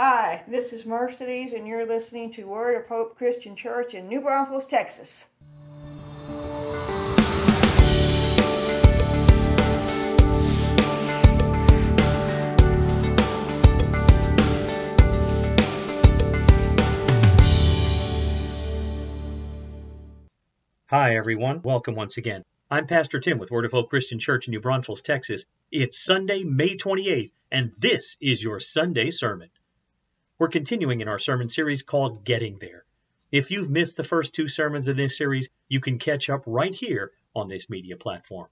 Hi, this is Mercedes, and you're listening to Word of Hope Christian Church in New Braunfels, Texas. Hi, everyone. Welcome once again. I'm Pastor Tim with Word of Hope Christian Church in New Braunfels, Texas. It's Sunday, May 28th, and this is your Sunday sermon. We're continuing in our sermon series called Getting There. If you've missed the first two sermons in this series, you can catch up right here on this media platform.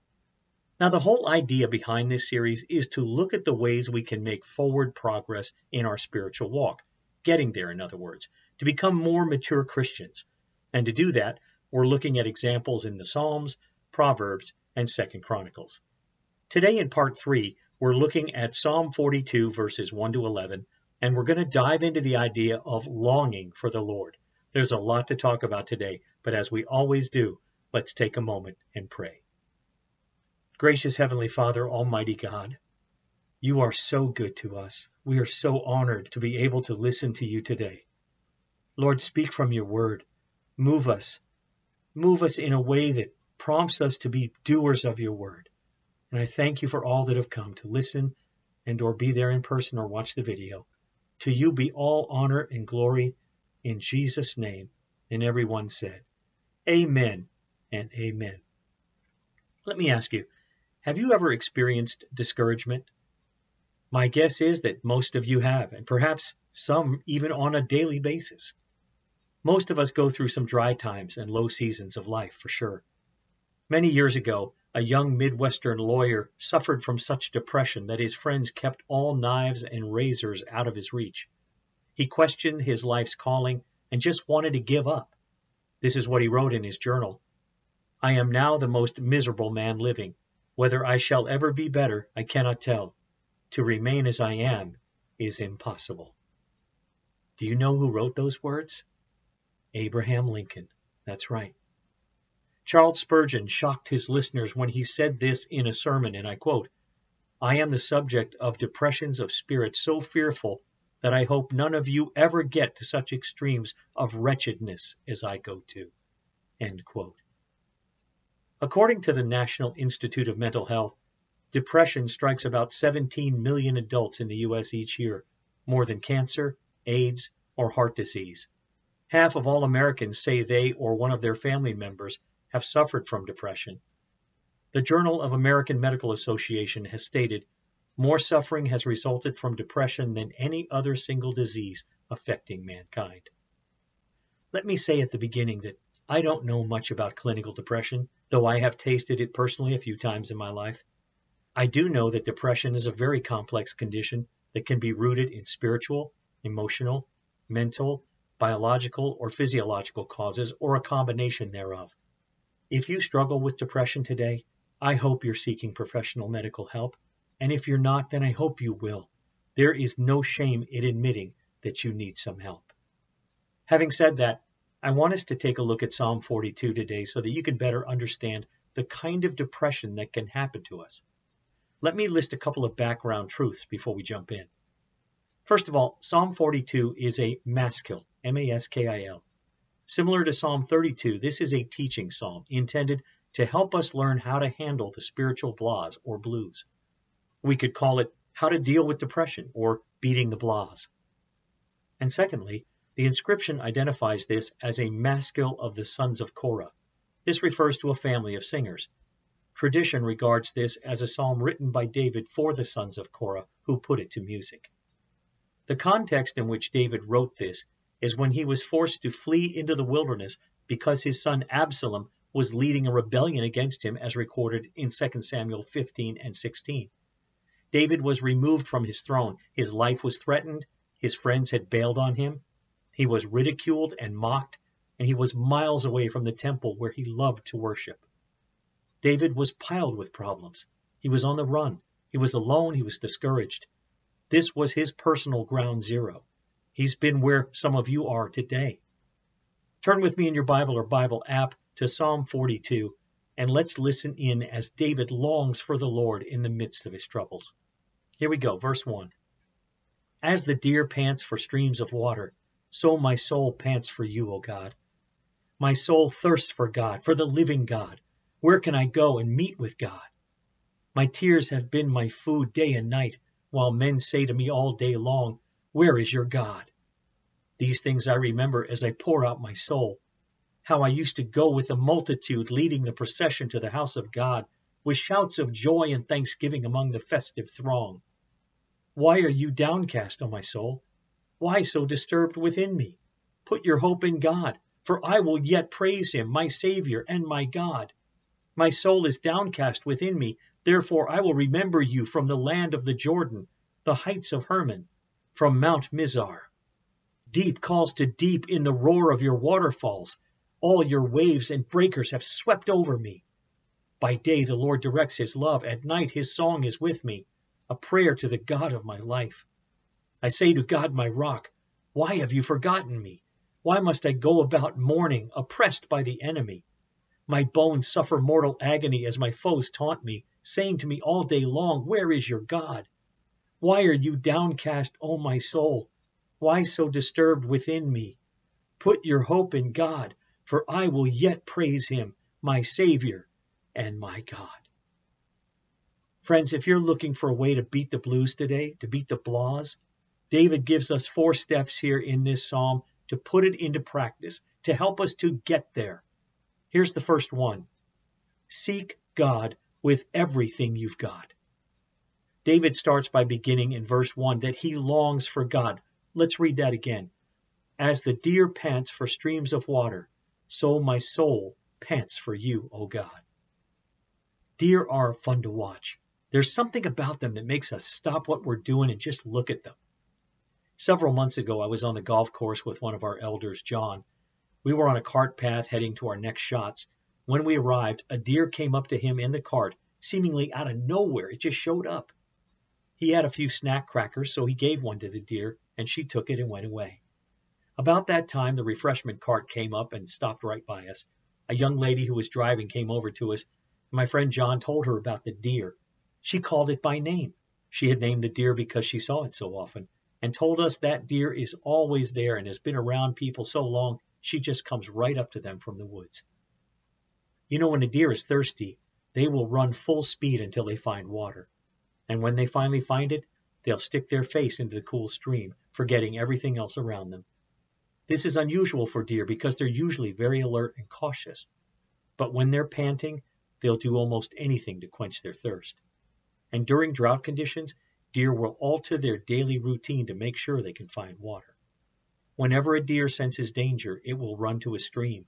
Now, the whole idea behind this series is to look at the ways we can make forward progress in our spiritual walk, getting there, in other words, to become more mature Christians. And to do that, we're looking at examples in the Psalms, Proverbs, and Second Chronicles. Today in part 3, we're looking at Psalm 42 verses 1 to 11, and we're going to dive into the idea of longing for the Lord. There's a lot to talk about today, but as we always do, let's take a moment and pray. Gracious Heavenly Father, Almighty God, you are so good to us. We are so honored to be able to listen to you today. Lord, speak from your word. Move us Move us in a way that prompts us to be doers of your word. And I thank you for all that have come to listen and or be there in person or watch the video. To you be all honor and glory in Jesus' name. And everyone said, Amen and Amen. Let me ask you, have you ever experienced discouragement? My guess is that most of you have, and perhaps some even on a daily basis. Most of us go through some dry times and low seasons of life, for sure. Many years ago, a young Midwestern lawyer suffered from such depression that his friends kept all knives and razors out of his reach. He questioned his life's calling and just wanted to give up. This is what he wrote in his journal I am now the most miserable man living. Whether I shall ever be better, I cannot tell. To remain as I am is impossible. Do you know who wrote those words? Abraham Lincoln. That's right. Charles Spurgeon shocked his listeners when he said this in a sermon, and I quote, I am the subject of depressions of spirit so fearful that I hope none of you ever get to such extremes of wretchedness as I go to. According to the National Institute of Mental Health, depression strikes about 17 million adults in the U.S. each year, more than cancer, AIDS, or heart disease. Half of all Americans say they or one of their family members have suffered from depression. The Journal of American Medical Association has stated more suffering has resulted from depression than any other single disease affecting mankind. Let me say at the beginning that I don't know much about clinical depression, though I have tasted it personally a few times in my life. I do know that depression is a very complex condition that can be rooted in spiritual, emotional, mental, biological or physiological causes, or a combination thereof. If you struggle with depression today, I hope you're seeking professional medical help, and if you're not, then I hope you will. There is no shame in admitting that you need some help. Having said that, I want us to take a look at Psalm 42 today so that you can better understand the kind of depression that can happen to us. Let me list a couple of background truths before we jump in. First of all, Psalm 42 is a maskil, M-A-S-K-I-L. Similar to Psalm 32, this is a teaching psalm intended to help us learn how to handle the spiritual blahs or blues. We could call it How to Deal with Depression or Beating the Blahs. And secondly, the inscription identifies this as a maskil of the sons of Korah. This refers to a family of singers. Tradition regards this as a psalm written by David for the sons of Korah, who put it to music. The context in which David wrote this is when he was forced to flee into the wilderness because his son Absalom was leading a rebellion against him as recorded in 2 Samuel 15 and 16. David was removed from his throne, his life was threatened, his friends had bailed on him, he was ridiculed and mocked, and he was miles away from the temple where he loved to worship. David was piled with problems. He was on the run. He was alone. He was discouraged. This was his personal ground zero. He's been where some of you are today. Turn with me in your Bible or Bible app to Psalm 42 and let's listen in as David longs for the Lord in the midst of his troubles. Here we go, verse 1. As the deer pants for streams of water, so my soul pants for you, O God. My soul thirsts for God, for the living God. Where can I go and meet with God? My tears have been my food day and night, while men say to me all day long, Where is your God? These things I remember as I pour out my soul. How I used to go with the multitude leading the procession to the house of God, with shouts of joy and thanksgiving among the festive throng. Why are you downcast, O my soul? Why so disturbed within me? Put your hope in God, for I will yet praise him, my Saviour and my God. My soul is downcast within me, therefore I will remember you from the land of the Jordan, the heights of Hermon, from Mount Mizar. Deep calls to deep in the roar of your waterfalls. All your waves and breakers have swept over me. By day the Lord directs his love, at night his song is with me a prayer to the God of my life. I say to God, my rock, Why have you forgotten me? Why must I go about mourning, oppressed by the enemy? My bones suffer mortal agony as my foes taunt me, saying to me all day long, Where is your God? Why are you downcast, O my soul? Why so disturbed within me? Put your hope in God, for I will yet praise him, my Savior and my God. Friends, if you're looking for a way to beat the blues today, to beat the blahs, David gives us four steps here in this psalm to put it into practice, to help us to get there. Here's the first one Seek God with everything you've got. David starts by beginning in verse 1 that he longs for God. Let's read that again. As the deer pants for streams of water, so my soul pants for you, O God. Deer are fun to watch. There's something about them that makes us stop what we're doing and just look at them. Several months ago, I was on the golf course with one of our elders, John. We were on a cart path heading to our next shots. When we arrived, a deer came up to him in the cart, seemingly out of nowhere. It just showed up. He had a few snack crackers, so he gave one to the deer, and she took it and went away. About that time, the refreshment cart came up and stopped right by us. A young lady who was driving came over to us. And my friend John told her about the deer. She called it by name. She had named the deer because she saw it so often, and told us that deer is always there and has been around people so long she just comes right up to them from the woods. You know, when a deer is thirsty, they will run full speed until they find water. And when they finally find it, they'll stick their face into the cool stream, forgetting everything else around them. This is unusual for deer because they're usually very alert and cautious. But when they're panting, they'll do almost anything to quench their thirst and during drought conditions, deer will alter their daily routine to make sure they can find water. Whenever a deer senses danger, it will run to a stream.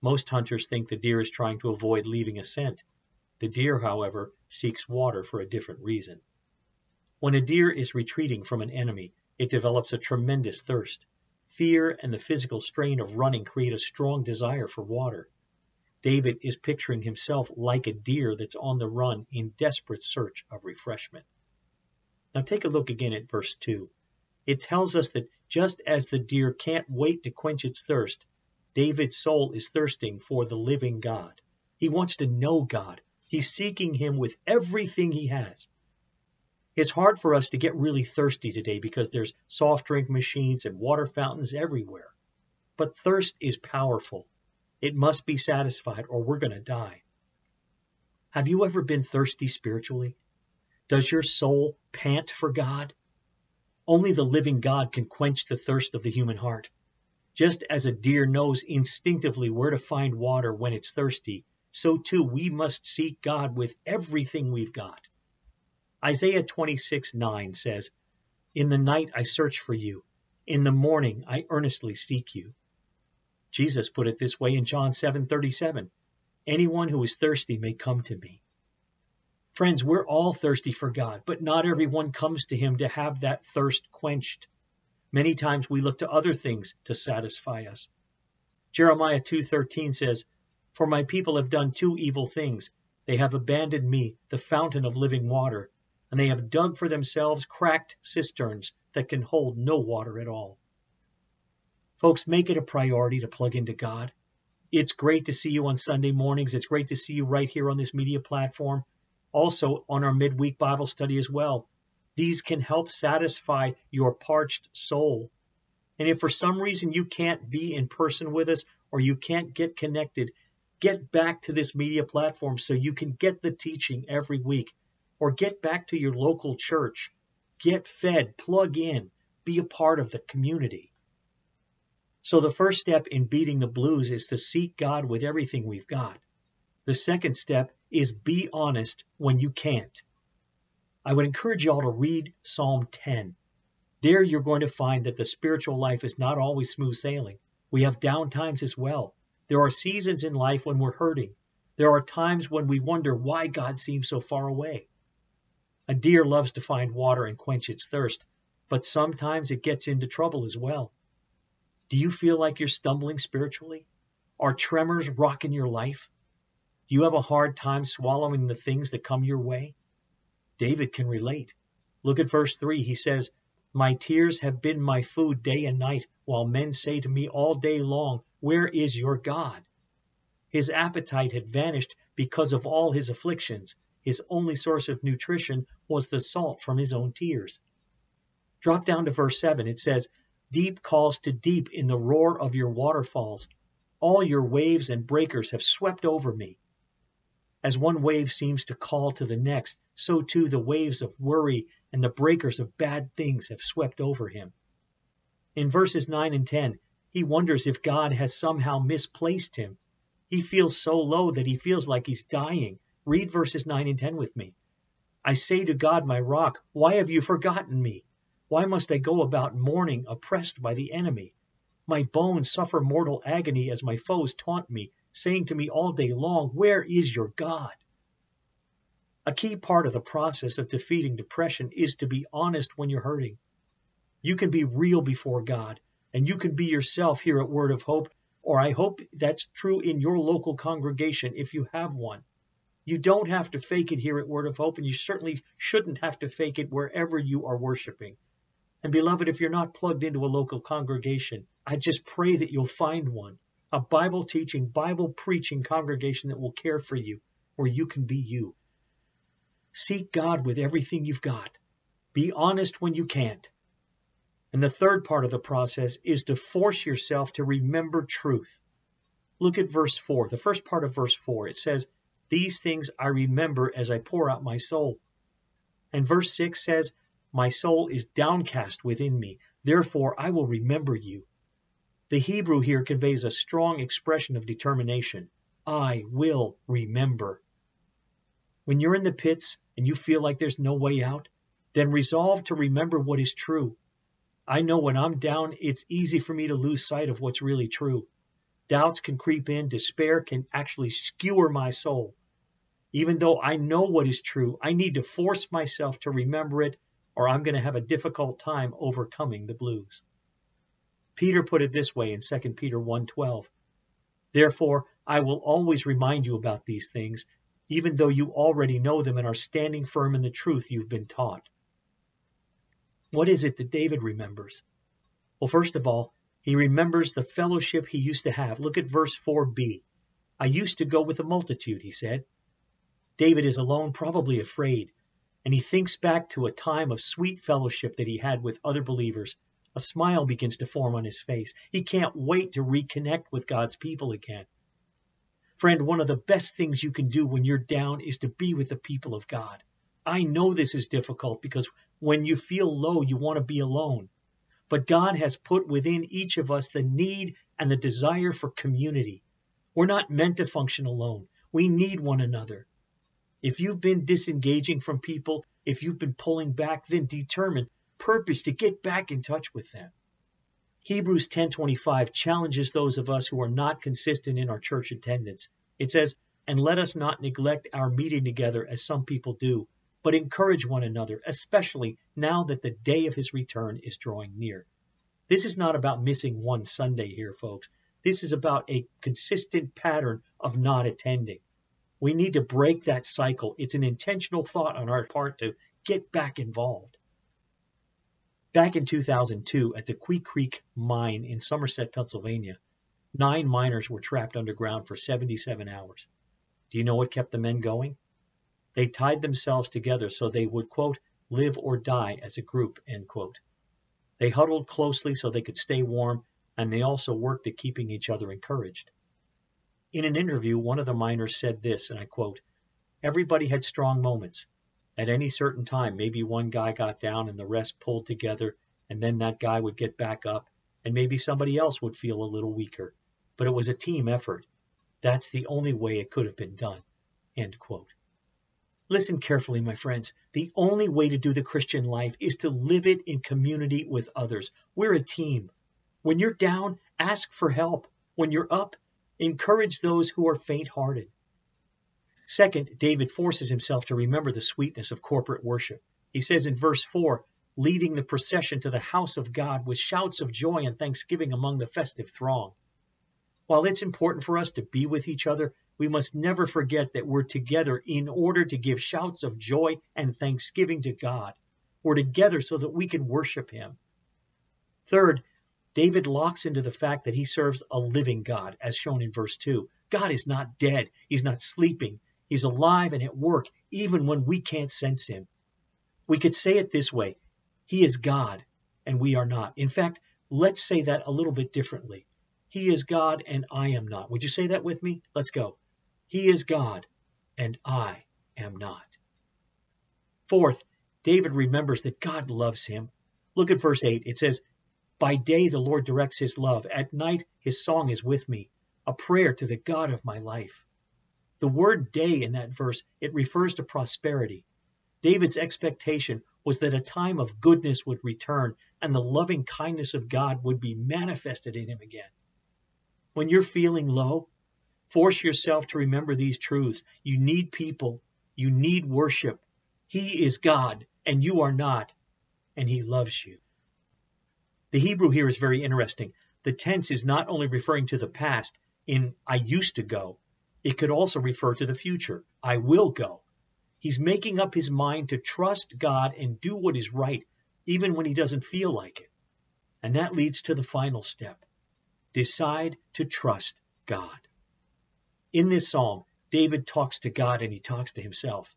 Most hunters think the deer is trying to avoid leaving a scent. The deer, however, seeks water for a different reason. When a deer is retreating from an enemy, it develops a tremendous thirst. Fear and the physical strain of running create a strong desire for water. David is picturing himself like a deer that's on the run in desperate search of refreshment. Now take a look again at verse 2. It tells us that just as the deer can't wait to quench its thirst, David's soul is thirsting for the living God. He wants to know God. He's seeking Him with everything he has. It's hard for us to get really thirsty today because there's soft drink machines and water fountains everywhere. But thirst is powerful. It must be satisfied or we're going to die. Have you ever been thirsty spiritually? Does your soul pant for God? Only the living God can quench the thirst of the human heart. Just as a deer knows instinctively where to find water when it's thirsty, so too we must seek God with everything we've got. Isaiah 26 9 says, In the night I search for you, in the morning I earnestly seek you. Jesus put it this way in John 7:37. Anyone who is thirsty may come to me. Friends, we're all thirsty for God, but not everyone comes to him to have that thirst quenched. Many times we look to other things to satisfy us. Jeremiah 2:13 says, "For my people have done two evil things. They have abandoned me, the fountain of living water, and they have dug for themselves cracked cisterns that can hold no water at all." Folks, make it a priority to plug into God. It's great to see you on Sunday mornings. It's great to see you right here on this media platform. Also on our midweek Bible study as well. These can help satisfy your parched soul. And if for some reason you can't be in person with us or you can't get connected, get back to this media platform so you can get the teaching every week or get back to your local church. Get fed, plug in, be a part of the community. So the first step in beating the blues is to seek God with everything we've got. The second step is be honest when you can't. I would encourage you all to read Psalm 10. There you're going to find that the spiritual life is not always smooth sailing. We have down times as well. There are seasons in life when we're hurting. There are times when we wonder why God seems so far away. A deer loves to find water and quench its thirst, but sometimes it gets into trouble as well. Do you feel like you're stumbling spiritually? Are tremors rocking your life? Do you have a hard time swallowing the things that come your way? David can relate. Look at verse 3. He says, My tears have been my food day and night, while men say to me all day long, Where is your God? His appetite had vanished because of all his afflictions. His only source of nutrition was the salt from his own tears. Drop down to verse 7. It says, Deep calls to deep in the roar of your waterfalls. All your waves and breakers have swept over me. As one wave seems to call to the next, so too the waves of worry and the breakers of bad things have swept over him. In verses 9 and 10, he wonders if God has somehow misplaced him. He feels so low that he feels like he's dying. Read verses 9 and 10 with me. I say to God, my rock, why have you forgotten me? Why must I go about mourning, oppressed by the enemy? My bones suffer mortal agony as my foes taunt me saying to me all day long, Where is your God? A key part of the process of defeating depression is to be honest when you're hurting. You can be real before God, and you can be yourself here at Word of Hope, or I hope that's true in your local congregation if you have one. You don't have to fake it here at Word of Hope, and you certainly shouldn't have to fake it wherever you are worshiping. And beloved, if you're not plugged into a local congregation, I just pray that you'll find one a Bible teaching, Bible preaching congregation that will care for you, where you can be you. Seek God with everything you've got. Be honest when you can't. And the third part of the process is to force yourself to remember truth. Look at verse 4, the first part of verse 4. It says, These things I remember as I pour out my soul. And verse 6 says, My soul is downcast within me. Therefore I will remember you. The Hebrew here conveys a strong expression of determination. I will remember. When you're in the pits and you feel like there's no way out, then resolve to remember what is true. I know when I'm down, it's easy for me to lose sight of what's really true. Doubts can creep in, despair can actually skewer my soul. Even though I know what is true, I need to force myself to remember it, or I'm going to have a difficult time overcoming the blues. Peter put it this way in 2 Peter 1:12. Therefore, I will always remind you about these things, even though you already know them and are standing firm in the truth you've been taught. What is it that David remembers? Well, first of all, he remembers the fellowship he used to have. Look at verse 4b. I used to go with the multitude, he said. David is alone, probably afraid, and he thinks back to a time of sweet fellowship that he had with other believers a smile begins to form on his face. He can't wait to reconnect with God's people again. Friend, one of the best things you can do when you're down is to be with the people of God. I know this is difficult because when you feel low, you want to be alone. But God has put within each of us the need and the desire for community. We're not meant to function alone. We need one another. If you've been disengaging from people, if you've been pulling back, then determine purpose to get back in touch with them. Hebrews 10:25 challenges those of us who are not consistent in our church attendance. It says, "And let us not neglect our meeting together as some people do, but encourage one another, especially now that the day of his return is drawing near." This is not about missing one Sunday here, folks. This is about a consistent pattern of not attending. We need to break that cycle. It's an intentional thought on our part to get back involved. Back in 2002, at the Quecreek mine in Somerset, Pennsylvania, nine miners were trapped underground for 77 hours. Do you know what kept the men going? They tied themselves together so they would, quote, live or die as a group. End quote. They huddled closely so they could stay warm, and they also worked at keeping each other encouraged. In an interview, one of the miners said this, and I quote, Everybody had strong moments. At any certain time, maybe one guy got down and the rest pulled together, and then that guy would get back up, and maybe somebody else would feel a little weaker. But it was a team effort. That's the only way it could have been done. End quote. Listen carefully, my friends. The only way to do the Christian life is to live it in community with others. We're a team. When you're down, ask for help. When you're up, encourage those who are faint hearted. Second, David forces himself to remember the sweetness of corporate worship. He says in verse 4 leading the procession to the house of God with shouts of joy and thanksgiving among the festive throng. While it's important for us to be with each other, we must never forget that we're together in order to give shouts of joy and thanksgiving to God. We're together so that we can worship Him. Third, David locks into the fact that he serves a living God, as shown in verse 2. God is not dead, He's not sleeping, He's alive and at work, even when we can't sense Him. We could say it this way He is God, and we are not. In fact, let's say that a little bit differently. He is God, and I am not. Would you say that with me? Let's go. He is God, and I am not. Fourth, David remembers that God loves him. Look at verse 8. It says, By day the Lord directs his love. At night his song is with me, a prayer to the God of my life. The word day in that verse, it refers to prosperity. David's expectation was that a time of goodness would return and the loving kindness of God would be manifested in him again. When you're feeling low, force yourself to remember these truths. You need people. You need worship. He is God and you are not, and he loves you. The Hebrew here is very interesting. The tense is not only referring to the past in I used to go, it could also refer to the future. I will go. He's making up his mind to trust God and do what is right, even when he doesn't feel like it. And that leads to the final step. Decide to trust God. In this psalm, David talks to God and he talks to himself.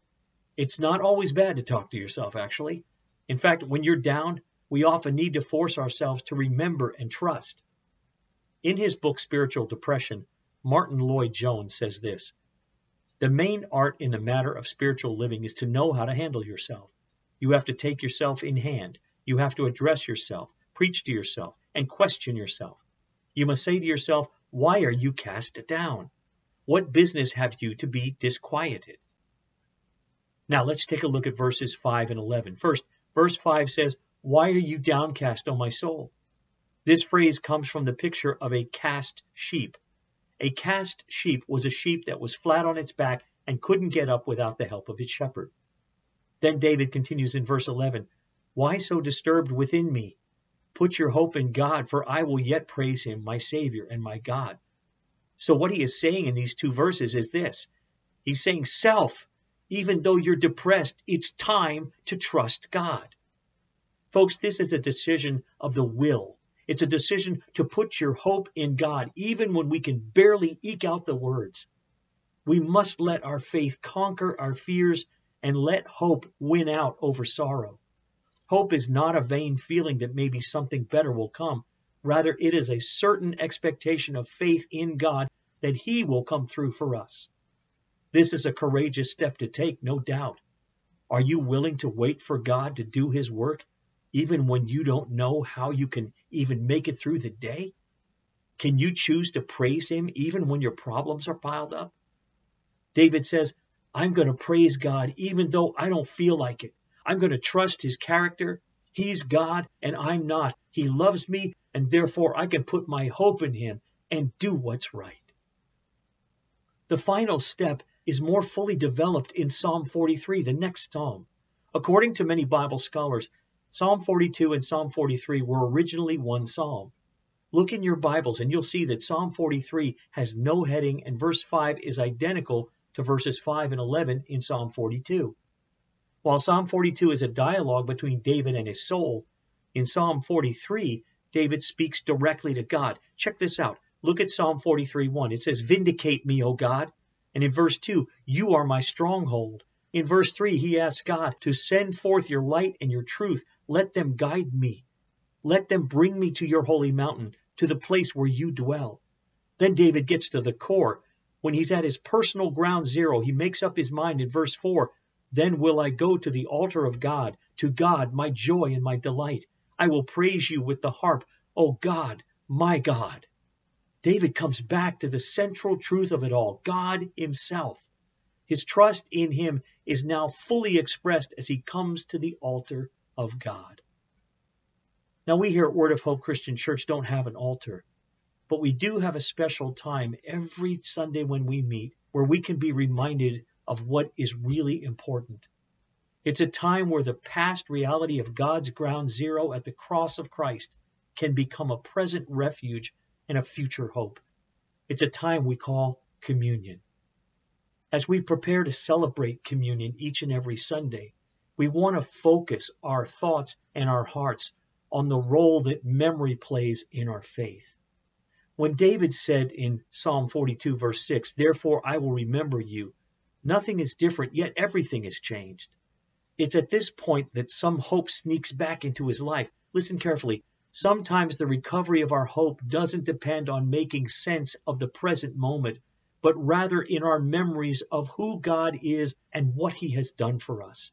It's not always bad to talk to yourself, actually. In fact, when you're down, we often need to force ourselves to remember and trust. In his book, Spiritual Depression, Martyn Lloyd-Jones says this The main art in the matter of spiritual living is to know how to handle yourself. You have to take yourself in hand. You have to address yourself, preach to yourself, and question yourself. You must say to yourself, Why are you cast down? What business have you to be disquieted? Now let's take a look at verses 5 and 11. First, verse 5 says, Why are you downcast, O my soul? This phrase comes from the picture of a cast sheep. A cast sheep was a sheep that was flat on its back and couldn't get up without the help of its shepherd. Then David continues in verse 11 Why so disturbed within me? Put your hope in God, for I will yet praise him, my Savior and my God. So, what he is saying in these two verses is this He's saying, Self, even though you're depressed, it's time to trust God. Folks, this is a decision of the will. It's a decision to put your hope in God, even when we can barely eke out the words. We must let our faith conquer our fears and let hope win out over sorrow. Hope is not a vain feeling that maybe something better will come. Rather, it is a certain expectation of faith in God that He will come through for us. This is a courageous step to take, no doubt. Are you willing to wait for God to do His work even when you don't know how you can even make it through the day? Can you choose to praise Him even when your problems are piled up? David says, I'm going to praise God even though I don't feel like it. I'm going to trust His character. He's God and I'm not. He loves me and therefore I can put my hope in Him and do what's right. The final step is more fully developed in Psalm 43, the next psalm. According to many Bible scholars, Psalm 42 and Psalm 43 were originally one psalm. Look in your Bibles and you'll see that Psalm 43 has no heading and verse 5 is identical to verses 5 and 11 in Psalm 42. While Psalm 42 is a dialogue between David and his soul, in Psalm 43, David speaks directly to God. Check this out. Look at Psalm 43 1. It says, Vindicate me, O God. And in verse 2, You are my stronghold. In verse 3, he asks God to send forth your light and your truth. Let them guide me. Let them bring me to your holy mountain, to the place where you dwell. Then David gets to the core. When he's at his personal ground zero, he makes up his mind in verse 4 Then will I go to the altar of God, to God, my joy and my delight. I will praise you with the harp, O God, my God. David comes back to the central truth of it all God Himself. His trust in him is now fully expressed as he comes to the altar of God. Now, we here at Word of Hope Christian Church don't have an altar, but we do have a special time every Sunday when we meet where we can be reminded of what is really important. It's a time where the past reality of God's ground zero at the cross of Christ can become a present refuge and a future hope. It's a time we call communion. As we prepare to celebrate communion each and every Sunday, we want to focus our thoughts and our hearts on the role that memory plays in our faith. When David said in Psalm 42, verse 6, Therefore I will remember you, nothing is different, yet everything has changed. It's at this point that some hope sneaks back into his life. Listen carefully. Sometimes the recovery of our hope doesn't depend on making sense of the present moment, but rather in our memories of who God is and what He has done for us.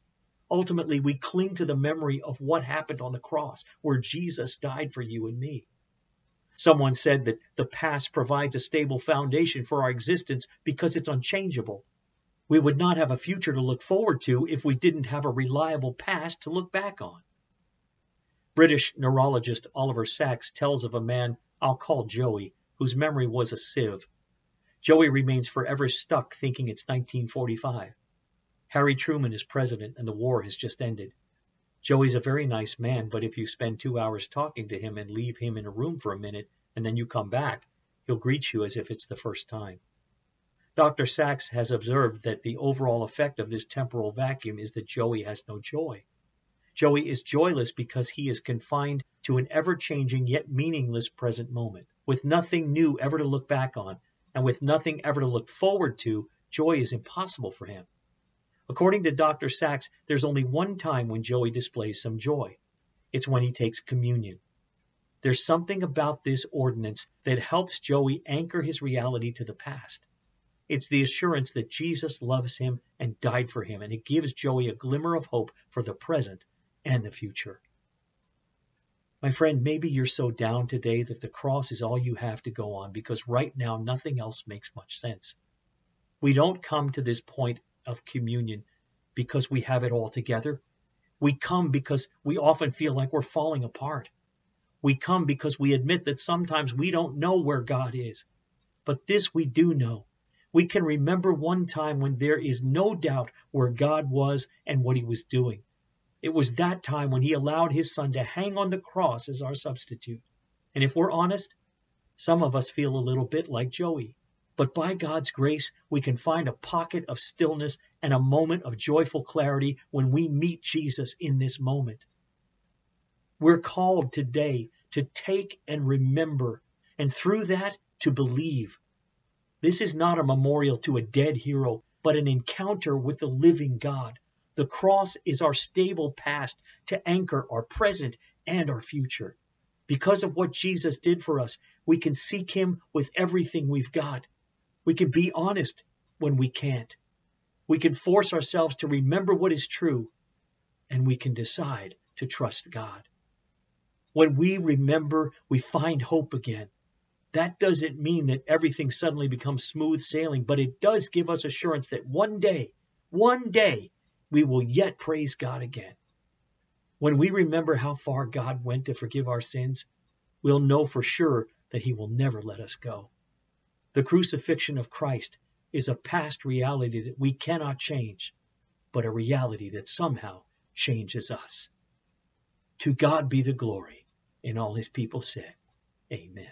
Ultimately, we cling to the memory of what happened on the cross, where Jesus died for you and me. Someone said that the past provides a stable foundation for our existence because it's unchangeable. We would not have a future to look forward to if we didn't have a reliable past to look back on. British neurologist Oliver Sacks tells of a man I'll call Joey, whose memory was a sieve. Joey remains forever stuck thinking it's 1945. Harry Truman is president and the war has just ended. Joey's a very nice man, but if you spend two hours talking to him and leave him in a room for a minute and then you come back, he'll greet you as if it's the first time. Dr. Sacks has observed that the overall effect of this temporal vacuum is that Joey has no joy. Joey is joyless because he is confined to an ever changing yet meaningless present moment, with nothing new ever to look back on, and with nothing ever to look forward to, joy is impossible for him. According to Dr. Sacks, there's only one time when Joey displays some joy. It's when he takes communion. There's something about this ordinance that helps Joey anchor his reality to the past. It's the assurance that Jesus loves him and died for him, and it gives Joey a glimmer of hope for the present and the future. My friend, maybe you're so down today that the cross is all you have to go on because right now nothing else makes much sense. We don't come to this point of communion because we have it all together. We come because we often feel like we're falling apart. We come because we admit that sometimes we don't know where God is. But this we do know. We can remember one time when there is no doubt where God was and what he was doing. It was that time when he allowed his son to hang on the cross as our substitute. And if we're honest, some of us feel a little bit like Joey. But by God's grace, we can find a pocket of stillness and a moment of joyful clarity when we meet Jesus in this moment. We're called today to take and remember, and through that, to believe. This is not a memorial to a dead hero, but an encounter with the living God. The cross is our stable past to anchor our present and our future. Because of what Jesus did for us, we can seek Him with everything we've got. We can be honest when we can't. We can force ourselves to remember what is true, and we can decide to trust God. When we remember, we find hope again. That doesn't mean that everything suddenly becomes smooth sailing, but it does give us assurance that one day, one day, we will yet praise God again. When we remember how far God went to forgive our sins, we'll know for sure that He will never let us go. The crucifixion of Christ is a past reality that we cannot change, but a reality that somehow changes us. To God be the glory, and all His people said, Amen.